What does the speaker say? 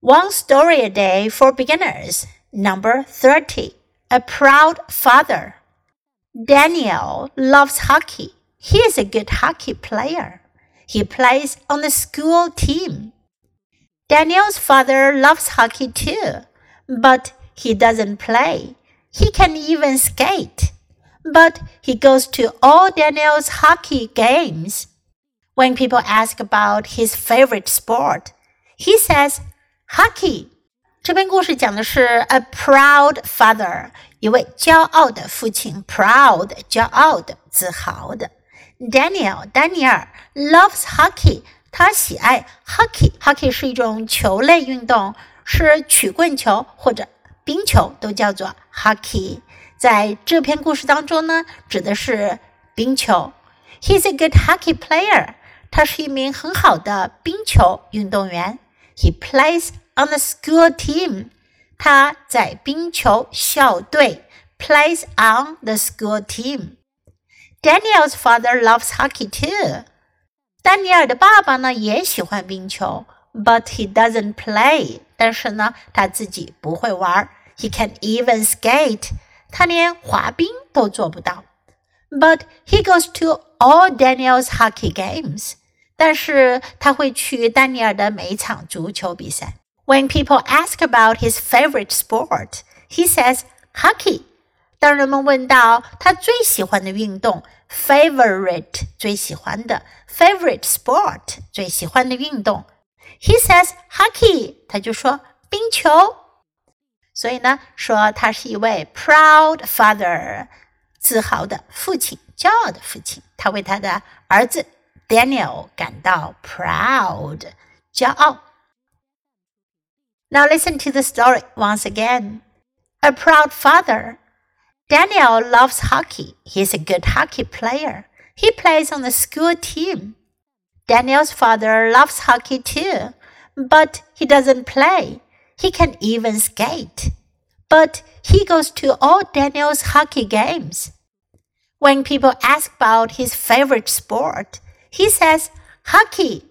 One story a day for beginners. Number 30. A proud father. Daniel loves hockey. He is a good hockey player. He plays on the school team. Daniel's father loves hockey too, but he doesn't play. He can even skate. But he goes to all Daniel's hockey games. When people ask about his favorite sport, he says hockey. 这篇故事讲的是 a proud father，一位骄傲的父亲，proud 骄傲的、自豪的。Daniel 丹尼尔 loves hockey，他喜爱 hockey。hockey 是一种球类运动，是曲棍球或者冰球都叫做 hockey。在这篇故事当中呢，指的是冰球。He's a good hockey player。他是一名很好的冰球运动员。He plays on the school team。他在冰球校队 plays on the school team。Daniel's father loves hockey too。丹尼尔的爸爸呢也喜欢冰球，but he doesn't play。但是呢，他自己不会玩。He can even skate。他连滑冰都做不到。But he goes to all Daniel's hockey games. 但是他会去丹尼尔的每一场足球比赛。When people ask about his favorite sport, he says hockey. 当人们问到他最喜欢的运动，favorite 最喜欢的，favorite sport 最喜欢的运动，he says hockey，他就说冰球。所以呢，说他是一位 proud father，自豪的父亲，骄傲的父亲。他为他的儿子 Daniel 感到 proud，骄傲。Now listen to the story once again. A proud father. Daniel loves hockey. He's a good hockey player. He plays on the school team. Daniel's father loves hockey too, but he doesn't play. He can even skate. But he goes to all Daniel's hockey games. When people ask about his favorite sport, he says hockey.